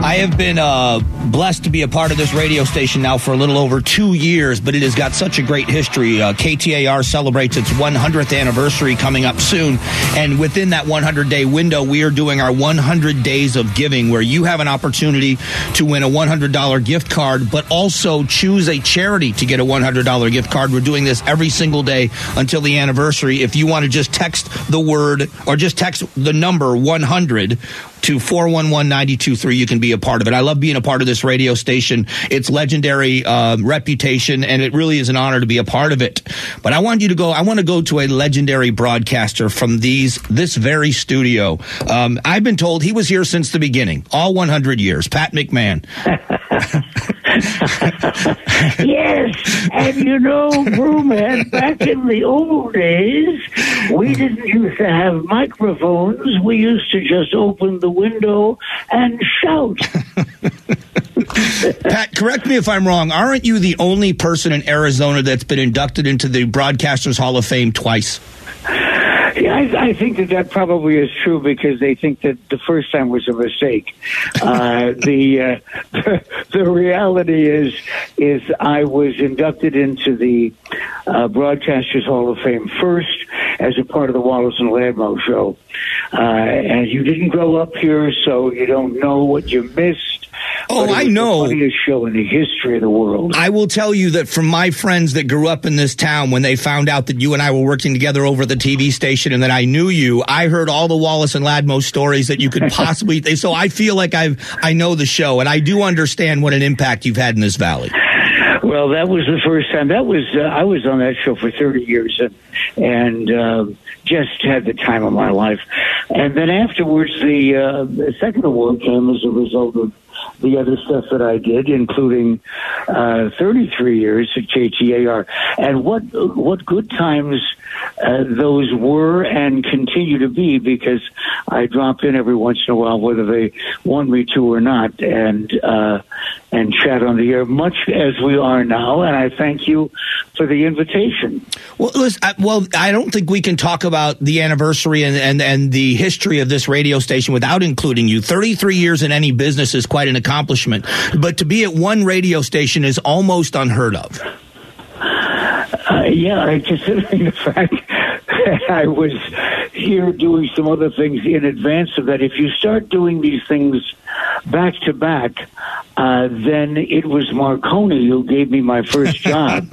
I have been uh, blessed to be a part of this radio station now for a little over two years, but it has got such a great history. Uh, KTAR celebrates its 100th anniversary coming up soon. And within that 100 day window, we are doing our 100 days of giving, where you have an opportunity to win a $100 gift card, but also choose a charity to get a $100 gift card. We're doing this every single day until the anniversary. If you want to just text the word or just text the number 100 to 411 you can be a part of it. I love being a part of this radio station. It's legendary uh, reputation, and it really is an honor to be a part of it. But I want you to go. I want to go to a legendary broadcaster from these this very studio. Um, I've been told he was here since the beginning, all 100 years. Pat McMahon. yes, and you know, Broomhead, back in the old days, we hmm. didn't used to have microphones. We used to just open the window and shout. Pat, correct me if I'm wrong. Aren't you the only person in Arizona that's been inducted into the Broadcasters Hall of Fame twice? Yeah, I, I think that that probably is true because they think that the first time was a mistake. Uh, the, uh, the the reality is is I was inducted into the uh, Broadcasters Hall of Fame first as a part of the Wallace and Ladmo show, uh, and you didn't grow up here, so you don't know what you missed. Oh, I know. The funniest show in the history of the world. I will tell you that from my friends that grew up in this town, when they found out that you and I were working together over the TV station and that I knew you, I heard all the Wallace and Ladmo stories that you could possibly. so I feel like I've I know the show and I do understand what an impact you've had in this valley. Well, that was the first time. That was uh, I was on that show for thirty years and and uh, just had the time of my life. And then afterwards, the, uh, the second award came as a result of the other stuff that I did, including uh, 33 years at KTAR. And what what good times uh, those were and continue to be because I drop in every once in a while, whether they want me to or not, and uh, and chat on the air, much as we are now. And I thank you for the invitation. Well, listen, I, well, I don't think we can talk about the anniversary and, and, and the history of this radio station without including you. 33 years in any business is quite an accomplishment, but to be at one radio station is almost unheard of. Uh, yeah, considering the fact that I was here doing some other things in advance of that, if you start doing these things back to back, uh, then it was Marconi who gave me my first job.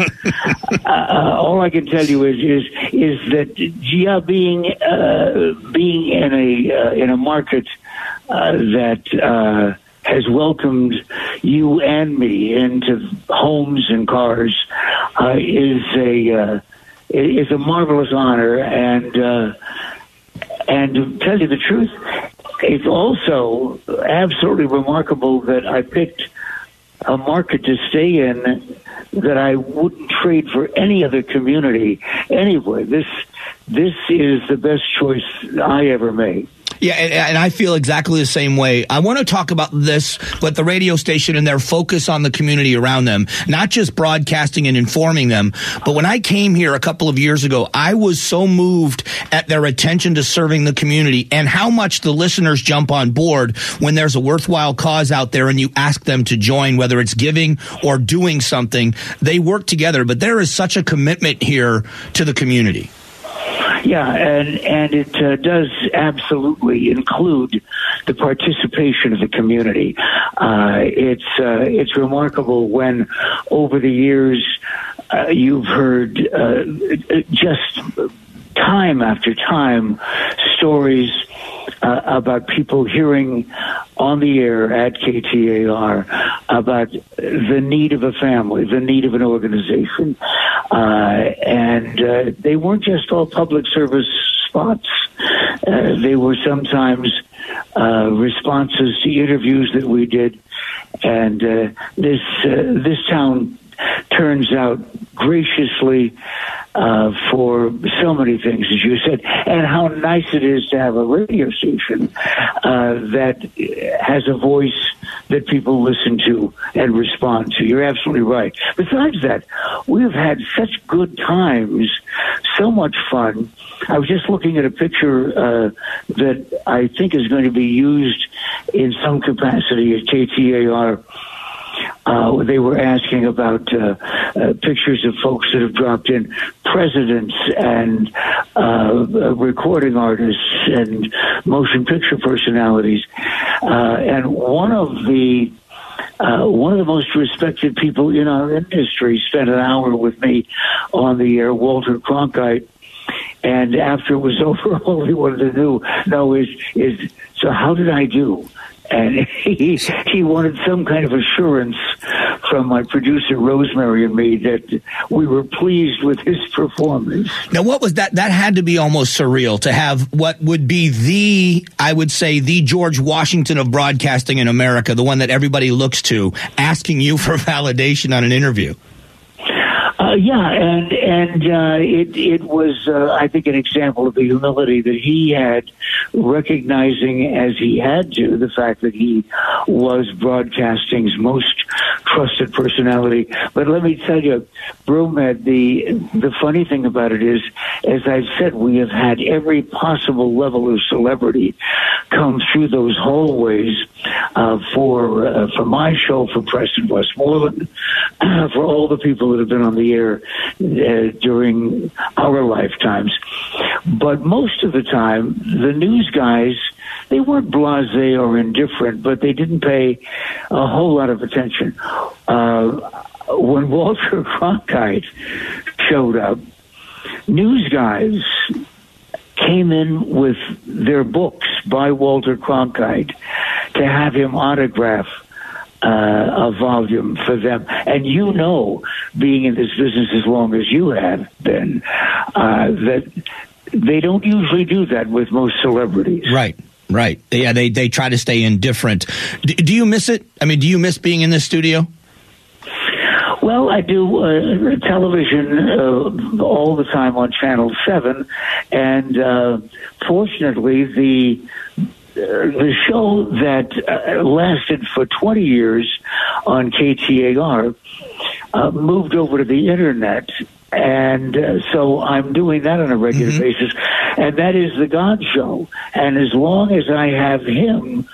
uh, all I can tell you is is is that yeah, being uh, being in a uh, in a market uh, that uh, has welcomed you and me into homes and cars is a is a marvelous honor and. And to tell you the truth, it's also absolutely remarkable that I picked a market to stay in that I wouldn't trade for any other community anyway. This this is the best choice I ever made. Yeah, and, and, I feel exactly the same way. I want to talk about this, but the radio station and their focus on the community around them, not just broadcasting and informing them. But when I came here a couple of years ago, I was so moved at their attention to serving the community and how much the listeners jump on board when there's a worthwhile cause out there and you ask them to join, whether it's giving or doing something. They work together, but there is such a commitment here to the community. Yeah, and and it uh, does absolutely include the participation of the community. Uh, it's uh, it's remarkable when over the years uh, you've heard uh, just time after time stories uh, about people hearing on the air at KTAR about the need of a family, the need of an organization. Uh, and uh, they weren't just all public service spots. Uh, they were sometimes uh, responses to interviews that we did. And uh, this, this town turns out graciously uh, for so many things, as you said, and how nice it is to have a radio station uh, that has a voice that people listen to and respond to. You're absolutely right. Besides that, we've had such good times, so much fun. I was just looking at a picture uh, that I think is going to be used in some capacity at KTAR uh, they were asking about uh, uh, pictures of folks that have dropped in, presidents and uh, recording artists and motion picture personalities. Uh, and one of the uh, one of the most respected people in our industry spent an hour with me on the air, Walter Cronkite. And after it was over, all he wanted to do know is is so how did I do? And he he wanted some kind of assurance from my producer Rosemary and me that we were pleased with his performance. Now, what was that? That had to be almost surreal to have what would be the, I would say, the George Washington of broadcasting in America, the one that everybody looks to, asking you for validation on an interview. Uh, yeah, and and uh, it it was uh, I think an example of the humility that he had, recognizing as he had to the fact that he was broadcasting's most trusted personality. But let me tell you, Broomhead, the the funny thing about it is, as I've said, we have had every possible level of celebrity come through those hallways uh, for uh, for my show, for Preston Westmoreland, for all the people that have been on the year uh, during our lifetimes. But most of the time, the news guys, they weren't blasé or indifferent, but they didn't pay a whole lot of attention. Uh, when Walter Cronkite showed up, news guys came in with their books by Walter Cronkite to have him autograph uh, a volume for them. And you know, being in this business as long as you have been, uh, that they don't usually do that with most celebrities. Right. Right. Yeah, they, they try to stay indifferent. D- do you miss it? I mean, do you miss being in this studio? Well, I do uh, television uh, all the time on Channel 7, and uh, fortunately, the the show that uh, lasted for 20 years on KTAR uh, moved over to the internet. And uh, so I'm doing that on a regular mm-hmm. basis. And that is The God Show. And as long as I have him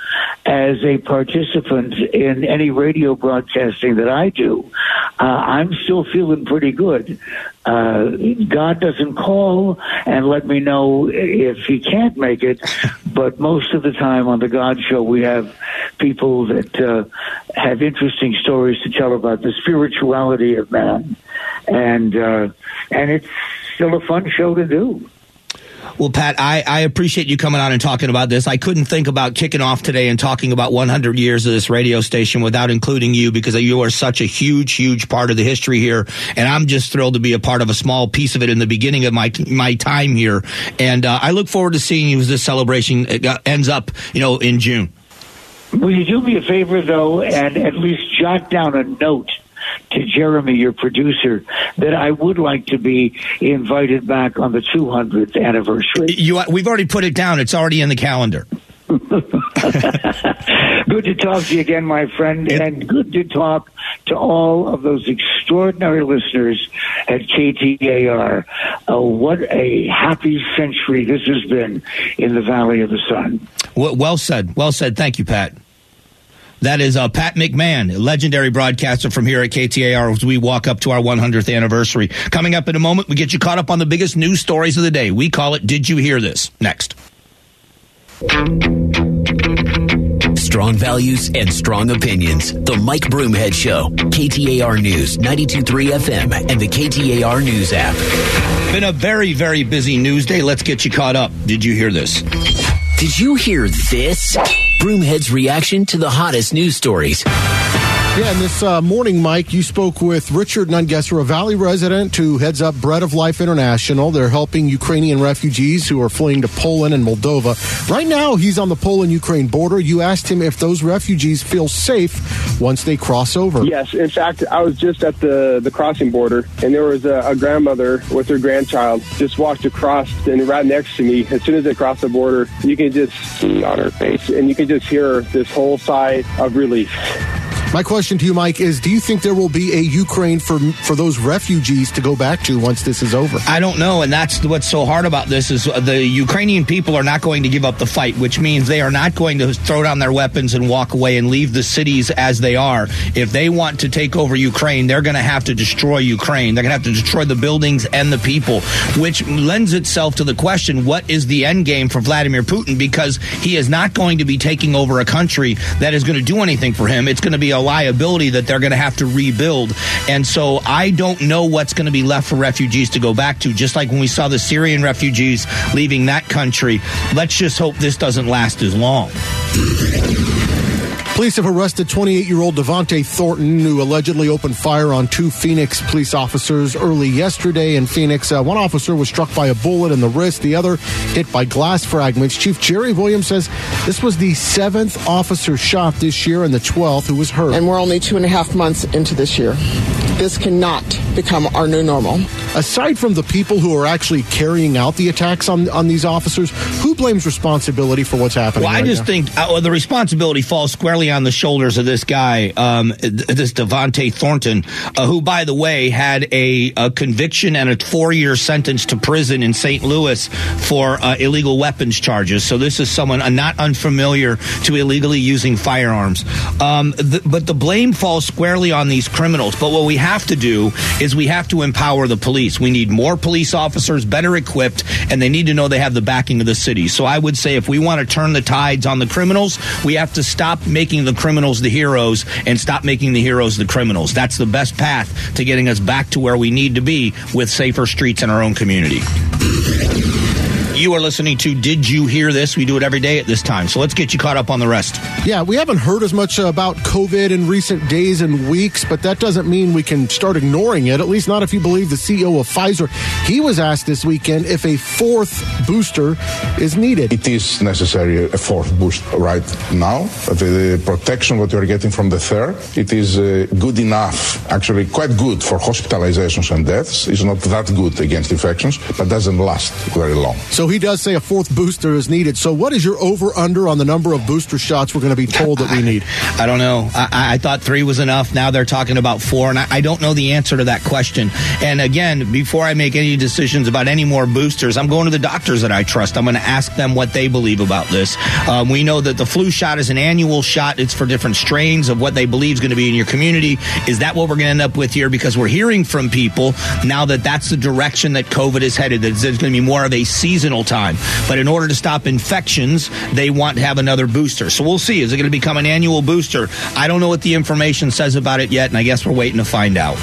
as a participant in any radio broadcasting that I do, uh, I'm still feeling pretty good. Uh, God doesn't call and let me know if he can't make it, but most of the time on the God Show, we have people that uh, have interesting stories to tell about the spirituality of man, and uh, and it's still a fun show to do. Well, Pat, I, I appreciate you coming on and talking about this. I couldn't think about kicking off today and talking about 100 years of this radio station without including you because you are such a huge, huge part of the history here. And I'm just thrilled to be a part of a small piece of it in the beginning of my my time here. And uh, I look forward to seeing you as this celebration uh, ends up, you know, in June. Will you do me a favor, though, and at least jot down a note to Jeremy, your producer, that I would like to be invited back on the 200th anniversary. You, we've already put it down. It's already in the calendar. good to talk to you again, my friend, and good to talk to all of those extraordinary listeners at KTAR. Uh, what a happy century this has been in the Valley of the Sun. Well, well said. Well said. Thank you, Pat. That is uh, Pat McMahon, legendary broadcaster from here at KTAR as we walk up to our 100th anniversary. Coming up in a moment, we get you caught up on the biggest news stories of the day. We call it Did You Hear This? Next. Strong values and strong opinions. The Mike Broomhead Show. KTAR News, 923 FM, and the KTAR News app. Been a very, very busy news day. Let's get you caught up. Did you hear this? Did you hear this? Broomhead's reaction to the hottest news stories. Yeah, and this uh, morning, Mike, you spoke with Richard Nungesser, a Valley resident who heads up Bread of Life International. They're helping Ukrainian refugees who are fleeing to Poland and Moldova. Right now, he's on the Poland Ukraine border. You asked him if those refugees feel safe once they cross over. Yes, in fact, I was just at the, the crossing border, and there was a, a grandmother with her grandchild just walked across, and right next to me, as soon as they crossed the border, you can just see on her face, and you can just hear this whole sigh of relief. My question to you, Mike, is do you think there will be a Ukraine for for those refugees to go back to once this is over? I don't know, and that's what's so hard about this is the Ukrainian people are not going to give up the fight, which means they are not going to throw down their weapons and walk away and leave the cities as they are. If they want to take over Ukraine, they're going to have to destroy Ukraine. They're going to have to destroy the buildings and the people, which lends itself to the question, what is the end game for Vladimir Putin because he is not going to be taking over a country that is going to do anything for him. It's going to be a liability that they're going to have to rebuild. And so I don't know what's going to be left for refugees to go back to, just like when we saw the Syrian refugees leaving that country. Let's just hope this doesn't last as long. Police have arrested 28 year old Devonte Thornton, who allegedly opened fire on two Phoenix police officers early yesterday in Phoenix. Uh, one officer was struck by a bullet in the wrist, the other hit by glass fragments. Chief Jeri Williams says this was the seventh officer shot this year and the 12th who was hurt. And we're only two and a half months into this year. This cannot become our new normal. Aside from the people who are actually carrying out the attacks on, on these officers, who blames responsibility for what's happening? Well, I right just now? think uh, well, the responsibility falls squarely on the shoulders of this guy, um, this Devonte Thornton, uh, who, by the way, had a, a conviction and a four-year sentence to prison in St. Louis for uh, illegal weapons charges. So this is someone uh, not unfamiliar to illegally using firearms. Um, the, but the blame falls squarely on these criminals. But what we have to do is we have to empower the police. We need more police officers, better equipped, and they need to know they have the backing of the city. So I would say if we want to turn the tides on the criminals, we have to stop making the criminals the heroes and stop making the heroes the criminals. That's the best path to getting us back to where we need to be with safer streets in our own community. You are listening to Did You Hear This? We do it every day at this time. So let's get you caught up on the rest. Yeah, we haven't heard as much about COVID in recent days and weeks, but that doesn't mean we can start ignoring it, at least not if you believe the CEO of Pfizer. He was asked this weekend if a fourth booster is needed. It is necessary a fourth boost right now. The protection that you're getting from the third, it is uh, good enough, actually quite good for hospitalizations and deaths. It's not that good against infections, but doesn't last very long. So he does say a fourth booster is needed. So what is your over under on the number of booster shots we're going to be told that we need? I don't know. I, I thought three was enough. Now they're talking about four, and I, I don't know the answer to that question. And again, before I make any decisions about any more boosters, I'm going to the doctors that I trust. I'm going to ask them what they believe about this. Um, we know that the flu shot is an annual shot. It's for different strains of what they believe is going to be in your community. Is that what we're going to end up with here? Because we're hearing from people now that that's the direction that COVID is headed. That there's going to be more of a seasonal time. But in order to stop infections, they want to have another booster. So we'll see. Is it going to become an annual booster? I don't know what the information says about it yet, and I guess we're waiting to find out.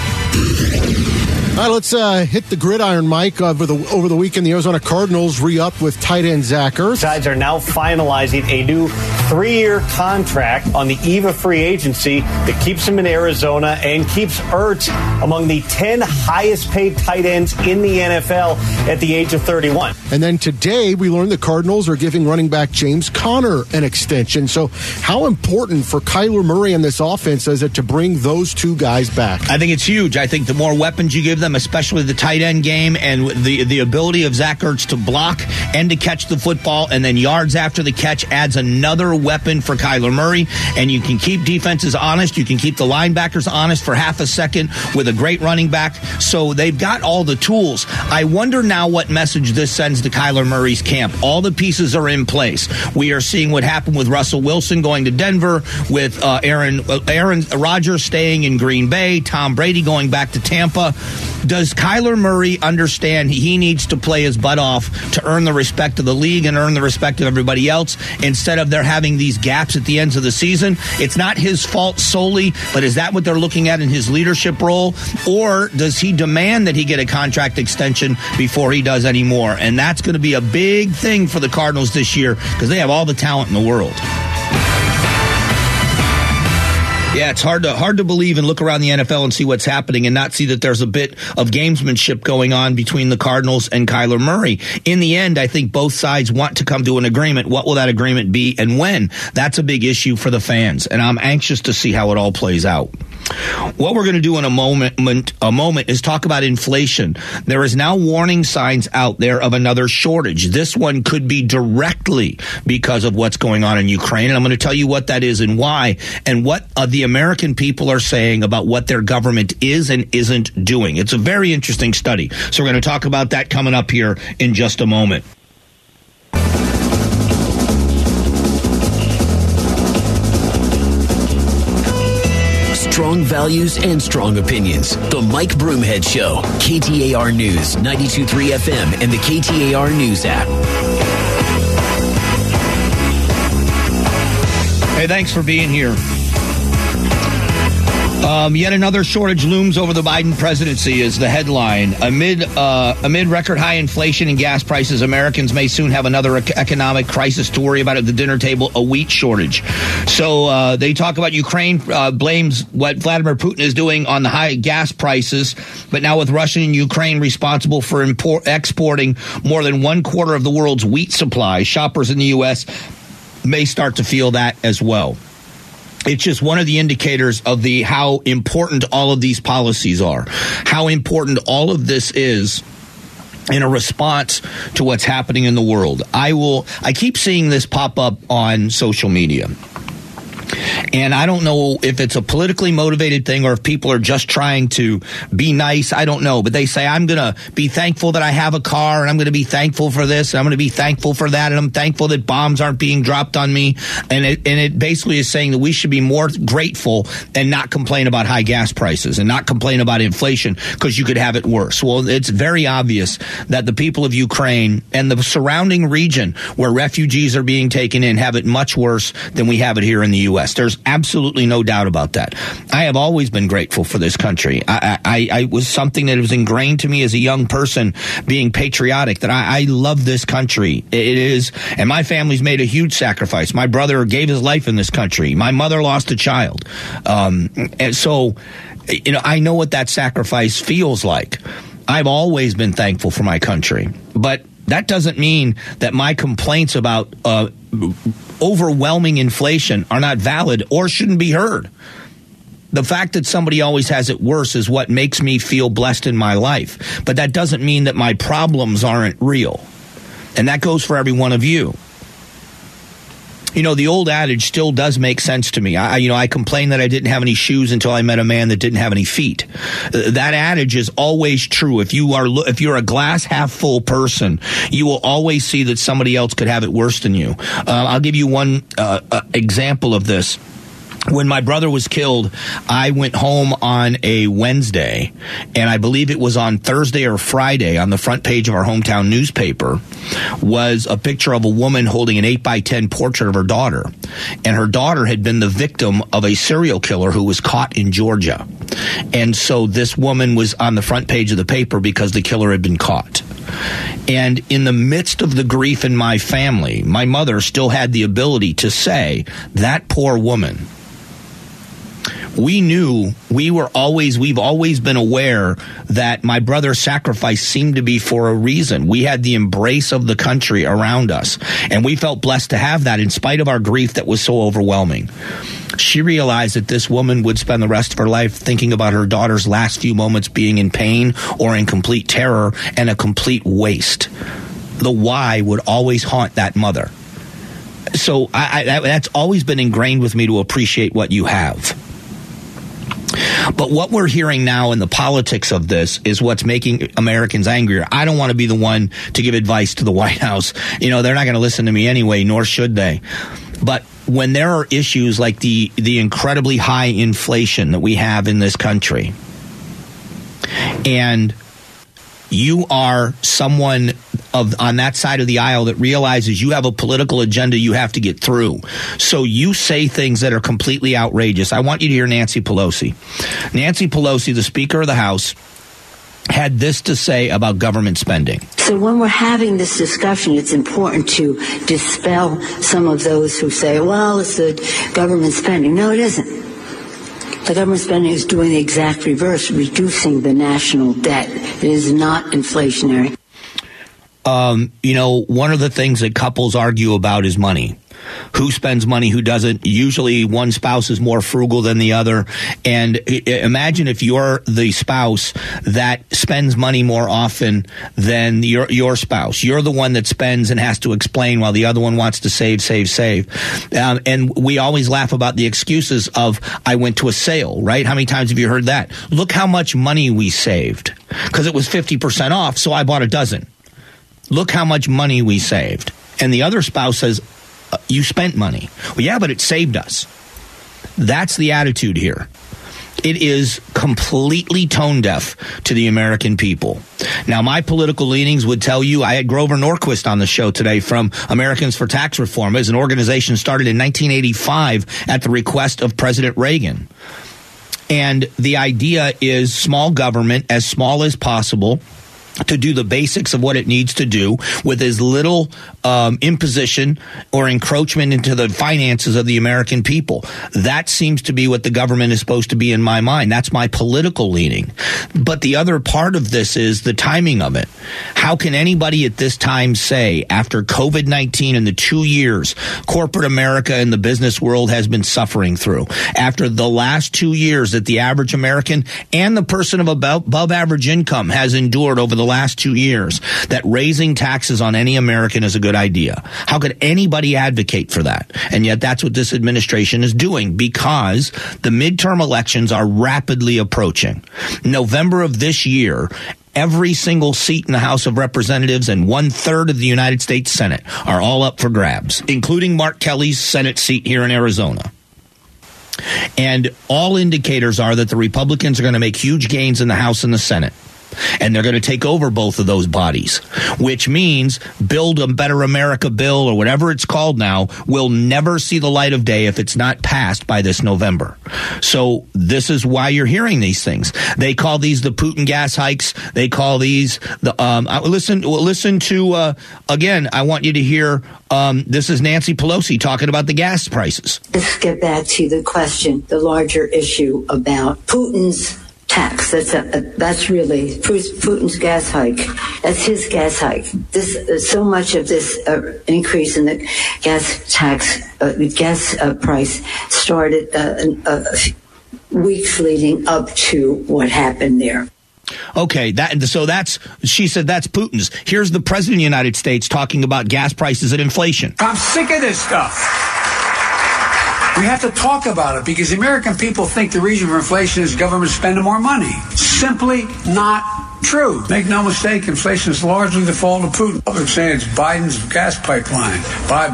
All right, let's uh, hit the gridiron, Mike. Over the over the weekend, the Arizona Cardinals re-upped with tight end Zach Ertz. Sides are now finalizing a new three-year contract on the eve of free agency that keeps him in Arizona and keeps Ertz among the 10 highest-paid tight ends in the NFL at the age of 31. And then today, we learned the Cardinals are giving running back James Conner an extension. So, how important for Kyler Murray and this offense is it to bring those two guys back? I think it's huge. I think the more weapons you give them, especially the tight end game and the the ability of Zach Ertz to block and to catch the football and then yards after the catch adds another weapon for Kyler Murray. And you can keep defenses honest. You can keep the linebackers honest for half a second with a great running back. So they've got all the tools. I wonder now what message this sends to Kyler Murray's camp. All the pieces are in place. We are seeing what happened with Russell Wilson going to Denver, with uh, Aaron Aaron Rodgers staying in Green Bay, Tom Brady going back to Tampa. Does Kyler Murray understand he needs to play his butt off to earn the respect of the league and earn the respect of everybody else instead of there having these gaps at the ends of the season? It's not his fault solely, but is that what they're looking at in his leadership role? Or does he demand that he get a contract extension before he does anymore? And that's going to be a big thing for the Cardinals this year because they have all the talent in the world. Yeah, it's hard to hard to believe and look around the NFL and see what's happening and not see that there's a bit of gamesmanship going on between the Cardinals and Kyler Murray. In the end, I think both sides want to come to an agreement. What will that agreement be and when? That's a big issue for the fans, and I'm anxious to see how it all plays out. What we're going to do in a moment, a moment is talk about inflation. There is now warning signs out there of another shortage. This one could be directly because of what's going on in Ukraine. And I'm going to tell you what that is and why and what uh, the American people are saying about what their government is and isn't doing. It's a very interesting study. So we're going to talk about that coming up here in just a moment. Strong values and strong opinions. The Mike Broomhead Show. KTAR News, 923 FM, and the KTAR News app. Hey, thanks for being here. Um, yet another shortage looms over the Biden presidency is the headline. Amid uh, amid record high inflation and gas prices, Americans may soon have another economic crisis to worry about at the dinner table: a wheat shortage. So uh, they talk about Ukraine uh, blames what Vladimir Putin is doing on the high gas prices, but now with Russia and Ukraine responsible for import, exporting more than one quarter of the world's wheat supply, shoppers in the U.S. may start to feel that as well it's just one of the indicators of the how important all of these policies are, how important all of this is in a response to what's happening in the world. I will I keep seeing this pop up on social media. And I don't know if it's a politically motivated thing or if people are just trying to be nice. I don't know. But they say, I'm going to be thankful that I have a car and I'm going to be thankful for this and I'm going to be thankful for that. And I'm thankful that bombs aren't being dropped on me. And it, and it basically is saying that we should be more grateful and not complain about high gas prices and not complain about inflation because you could have it worse. Well, it's very obvious that the people of Ukraine and the surrounding region where refugees are being taken in have it much worse than we have it here in the U.S. There's absolutely no doubt about that. I have always been grateful for this country. I, I, I was something that was ingrained to me as a young person, being patriotic. That I, I love this country. It is, and my family's made a huge sacrifice. My brother gave his life in this country. My mother lost a child, um, and so you know I know what that sacrifice feels like. I've always been thankful for my country, but that doesn't mean that my complaints about uh, overwhelming inflation are not valid or shouldn't be heard. The fact that somebody always has it worse is what makes me feel blessed in my life. But that doesn't mean that my problems aren't real. And that goes for every one of you you know, the old adage still does make sense to me. I, you know, I complained that I didn't have any shoes until I met a man that didn't have any feet. Uh, that adage is always true. If you are, if you're a glass half full person, you will always see that somebody else could have it worse than you. Uh, I'll give you one uh, uh example of this when my brother was killed, I went home on a Wednesday, and I believe it was on Thursday or Friday on the front page of our hometown newspaper was a picture of a woman holding an 8 by 10 portrait of her daughter. And her daughter had been the victim of a serial killer who was caught in Georgia. And so this woman was on the front page of the paper because the killer had been caught. And in the midst of the grief in my family, my mother still had the ability to say, that poor woman we knew we were always we've always been aware that my brother's sacrifice seemed to be for a reason. We had the embrace of the country around us, and we felt blessed to have that in spite of our grief that was so overwhelming. She realized that this woman would spend the rest of her life thinking about her daughter's last few moments being in pain or in complete terror and a complete waste. The why would always haunt that mother. So I, I, that's always been ingrained with me to appreciate what you have. But what we're hearing now in the politics of this is what's making Americans angrier. I don't want to be the one to give advice to the White House. You know, they're not going to listen to me anyway, nor should they. But when there are issues like the, the incredibly high inflation that we have in this country, and you are someone of on that side of the aisle that realizes you have a political agenda you have to get through. So you say things that are completely outrageous. I want you to hear Nancy Pelosi. Nancy Pelosi, the Speaker of the House, had this to say about government spending. So when we're having this discussion, it's important to dispel some of those who say, well, it's the government spending. No, it isn't. The government spending is doing the exact reverse, reducing the national debt. It is not inflationary. Um, you know, one of the things that couples argue about is money who spends money, who doesn't. Usually one spouse is more frugal than the other. And imagine if you're the spouse that spends money more often than your, your spouse. You're the one that spends and has to explain while the other one wants to save, save, save. Um, and we always laugh about the excuses of, I went to a sale, right? How many times have you heard that? Look how much money we saved because it was 50% off. So I bought a dozen. Look how much money we saved. And the other spouse says, Uh, you spent money. Well, yeah, but it saved us. That's the attitude here. It is completely tone deaf to the American people. Now, my political leanings would tell you I had Grover Norquist on the show today from Americans for Tax Reform as an organization started in 1985 at the request of President Reagan. And the idea is small government, as small as possible to do the basics of what it needs to do with as little um, imposition or encroachment into the finances of the American people. That seems to be what the government is supposed to be in my mind. That's my political leaning. But the other part of this is the timing of it. How can anybody at this time say, after COVID 19 and the two years corporate America and the business world has been suffering through, after the last two years that the average American and the person of above, above average income has endured over the last two years that raising taxes on any American is a good idea. How could anybody advocate for that? And yet that's what this administration is doing because the midterm elections are rapidly approaching. November of this year, every single seat in the House of Representatives and one third of the United States Senate are all up for grabs, including Mark Kelly's Senate seat here in Arizona. And all indicators are that the Republicans are going to make huge gains in the House and the Senate and they're going to take over both of those bodies, which means Build a Better America bill or whatever it's called now will never see the light of day if it's not passed by this November. So this is why you're hearing these things. They call these the Putin gas hikes. They call these the um. Listen, listen to uh, again. I want you to hear. Um, this is Nancy Pelosi talking about the gas prices. Let's get back to the question, the larger issue about Putin's tax. That's a, a, that's really Putin's gas hike. That's his gas hike. This uh, so much of this uh, increase in the gas tax, uh, the gas uh, price started uh, uh, weeks leading up to what happened there. Okay, that so that's she said that's Putin's. Here's the president of the United States talking about gas prices and inflation. I'm sick of this stuff. We have to talk about it because the American people think the reason for inflation is government spending more money. Simply not true. Make no mistake, inflation is largely the fault of Putin. They're saying it's Biden's gas pipeline. By,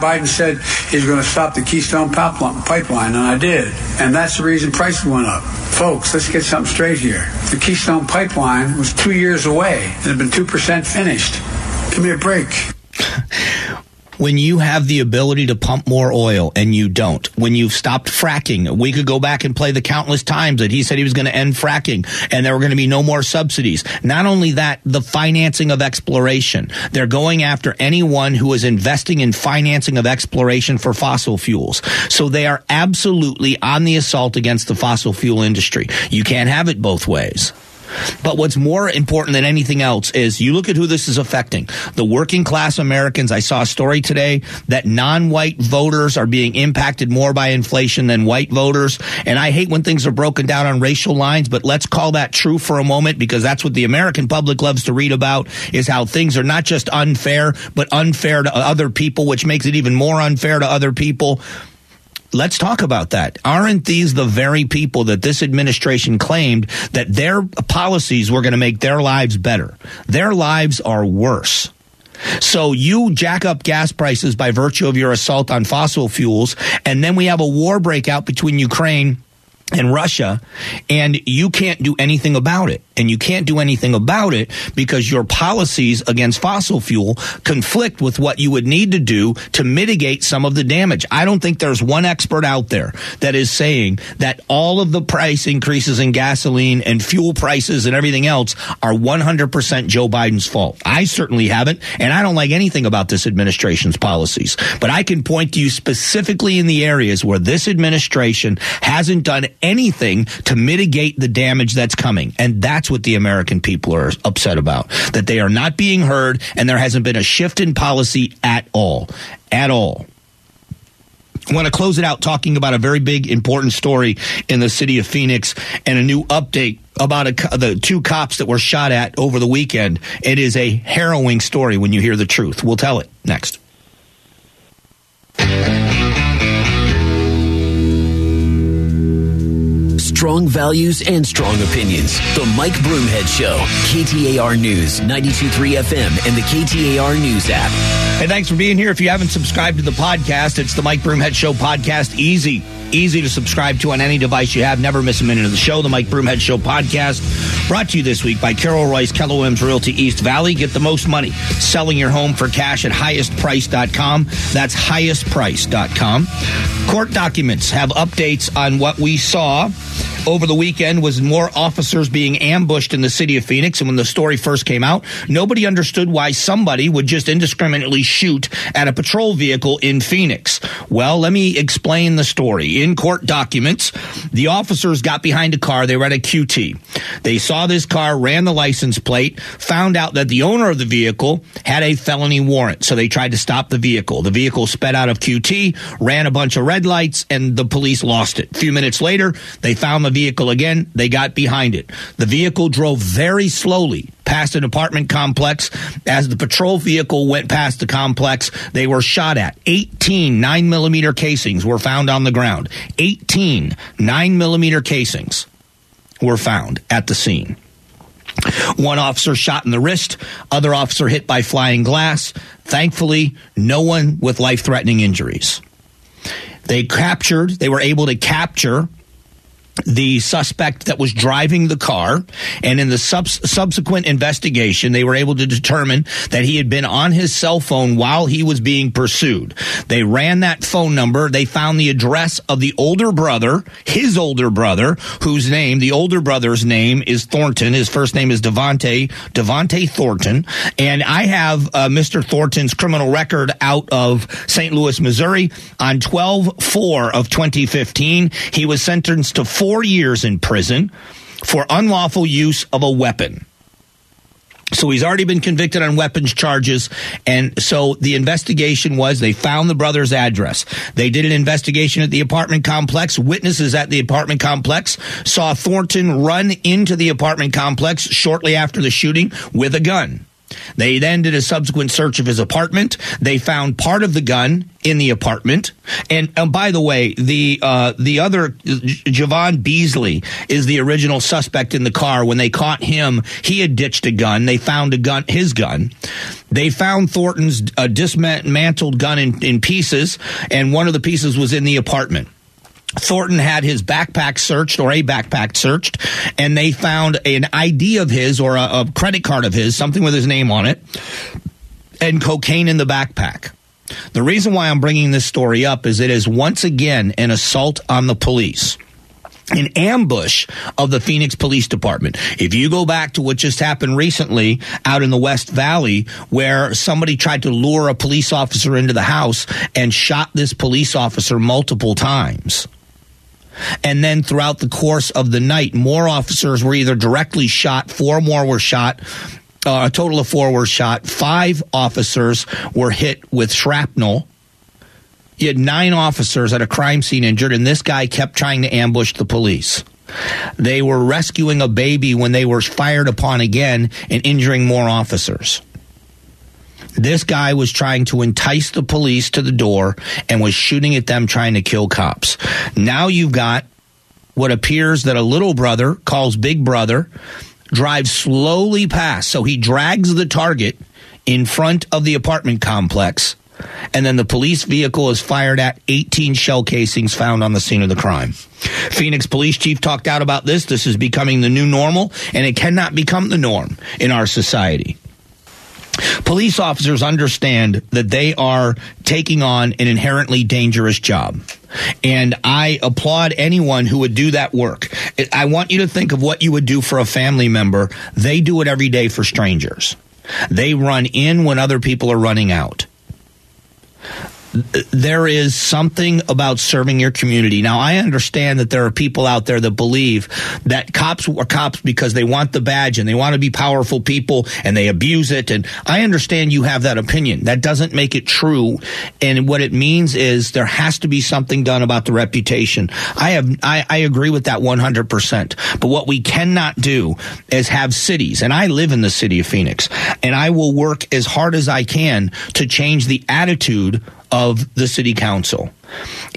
Biden said he's going to stop the Keystone pipeline, and I did. And that's the reason prices went up. Folks, let's get something straight here. The Keystone pipeline was two years away and had been 2% finished. Give me a break. when you have the ability to pump more oil and you don't, when you've stopped fracking, we could go back and play the countless times that he said he was going to end fracking and there were going to be no more subsidies. Not only that, the financing of exploration. They're going after anyone who is investing in financing of exploration for fossil fuels. So they are absolutely on the assault against the fossil fuel industry. You can't have it both ways. But what's more important than anything else is you look at who this is affecting. The working class Americans. I saw a story today that non-white voters are being impacted more by inflation than white voters. And I hate when things are broken down on racial lines, but let's call that true for a moment because that's what the American public loves to read about is how things are not just unfair, but unfair to other people, which makes it even more unfair to other people. Let's talk about that. Aren't these the very people that this administration claimed that their policies were going to make their lives better? Their lives are worse. So you jack up gas prices by virtue of your assault on fossil fuels, and then we have a war breakout between Ukraine and Russia, and you can't do anything about it. And you can't do anything about it because your policies against fossil fuel conflict with what you would need to do to mitigate some of the damage. I don't think there's one expert out there that is saying that all of the price increases in gasoline and fuel prices and everything else are 100% Joe Biden's fault. I certainly haven't, and I don't like anything about this administration's policies. But I can point to you specifically in the areas where this administration hasn't done anything to mitigate the damage that's coming. And that's what the American people are upset about. That they are not being heard and there hasn't been a shift in policy at all. At all. I want to close it out talking about a very big, important story in the city of Phoenix and a new update about a, the two cops that were shot at over the weekend. It is a harrowing story when you hear the truth. We'll tell it next. Strong values and strong opinions. The Mike Broomhead Show. KTAR News, 923 FM, and the KTAR News app. Hey, thanks for being here. If you haven't subscribed to the podcast, it's the Mike Broomhead Show podcast. Easy easy to subscribe to on any device you have. Never miss a minute of the show. The Mike Broomhead Show podcast brought to you this week by Carol Rice, Keller Williams Realty East Valley. Get the most money selling your home for cash at highestprice.com. That's highestprice.com. Court documents have updates on what we saw over the weekend was more officers being ambushed in the city of Phoenix. And when the story first came out, nobody understood why somebody would just indiscriminately shoot at a patrol vehicle in Phoenix. Well, let me explain the story. In court documents, the officers got behind a car. They were at a QT. They saw this car, ran the license plate, found out that the owner of the vehicle had a felony warrant. So they tried to stop the vehicle. The vehicle sped out of QT, ran a bunch of red lights, and the police lost it. A few minutes later, they found the vehicle again. They got behind it. The vehicle drove very slowly past an apartment complex. As the patrol vehicle went past the complex, they were shot at. 18 9 millimeter casings were found on the ground. 18 9 millimeter casings were found at the scene. One officer shot in the wrist, other officer hit by flying glass. Thankfully, no one with life threatening injuries. They captured, they were able to capture the suspect that was driving the car. And in the sub- subsequent investigation, they were able to determine that he had been on his cell phone while he was being pursued. They ran that phone number. They found the address of the older brother, his older brother, whose name, the older brother's name is Thornton. His first name is Devonte, Devonte Thornton. And I have uh, Mr. Thornton's criminal record out of St. Louis, Missouri on 12 4 of 2015. He was sentenced to four four years in prison for unlawful use of a weapon. So he's already been convicted on weapons charges. And so the investigation was they found the brother's address. They did an investigation at the apartment complex. Witnesses at the apartment complex saw Thornton run into the apartment complex shortly after the shooting with a gun. They then did a subsequent search of his apartment. They found part of the gun in the apartment. And, and by the way, the uh, the other Javon Beasley is the original suspect in the car. When they caught him, he had ditched a gun. They found a gun, his gun. They found Thornton's uh, dismantled gun in, in pieces, and one of the pieces was in the apartment. Thornton had his backpack searched or a backpack searched, and they found an ID of his or a, a, credit card of his, something with his name on it, and cocaine in the backpack. The reason why I'm bringing this story up is it is once again an assault on the police. An ambush of the Phoenix Police Department. If you go back to what just happened recently out in the West Valley, where somebody tried to lure a police officer into the house and shot this police officer multiple times. And then throughout the course of the night, more officers were either directly shot, four more were shot, uh, a total of four were shot, five officers were hit with shrapnel. You had nine officers at a crime scene injured, and this guy kept trying to ambush the police. They were rescuing a baby when they were fired upon again and injuring more officers. This guy was trying to entice the police to the door and was shooting at them trying to kill cops. Now you've got what appears that a little brother calls big brother drives slowly past. So he drags the target in front of the apartment complex. And then the police vehicle is fired at 18 shell casings found on the scene of the crime. Phoenix police chief talked out about this. This is becoming the new normal, and it cannot become the norm in our society. Police officers understand that they are taking on an inherently dangerous job. And I applaud anyone who would do that work. I want you to think of what you would do for a family member. They do it every day for strangers. They run in when other people are running out there is something about serving your community. Now, I understand that there are people out there that believe that cops are cops because they want the badge and they want to be powerful people and they abuse it. And I understand you have that opinion. That doesn't make it true. And what it means is there has to be something done about the reputation. I have, I, I agree with that 100%. But what we cannot do is have cities, and I live in the city of Phoenix, and I will work as hard as I can to change the attitude of the city council.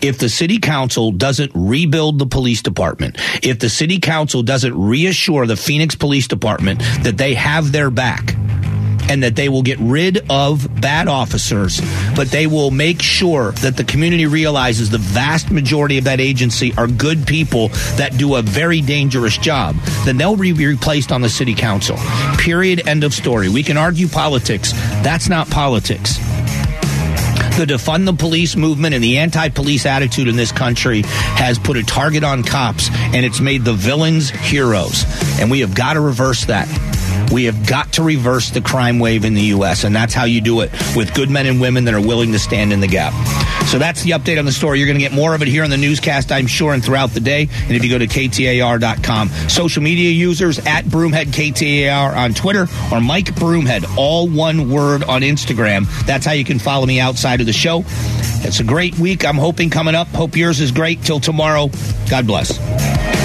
If the city council doesn't rebuild the police department, if the city council doesn't reassure the Phoenix Police Department that they have their back, and that they will get rid of bad officers, but they will make sure that the community realizes the vast majority of that agency are good people that do a very dangerous job, then they'll be replaced on the city council. Period. End of story. We can argue politics. That's not politics the defund the police movement and the anti-police attitude in this country has put a target on cops and it's made the villains heroes. And we have got to reverse that we have got to reverse the crime wave in the U.S., and that's how you do it with good men and women that are willing to stand in the gap. So that's the update on the story. You're going to get more of it here on the newscast, I'm sure, and throughout the day. And if you go to KTAR.com, social media users at Broomhead KTAR on Twitter or Mike Broomhead, all one word on Instagram. That's how you can follow me outside of the show. It's a great week. I'm hoping coming up. Hope yours is great. Till tomorrow. God bless.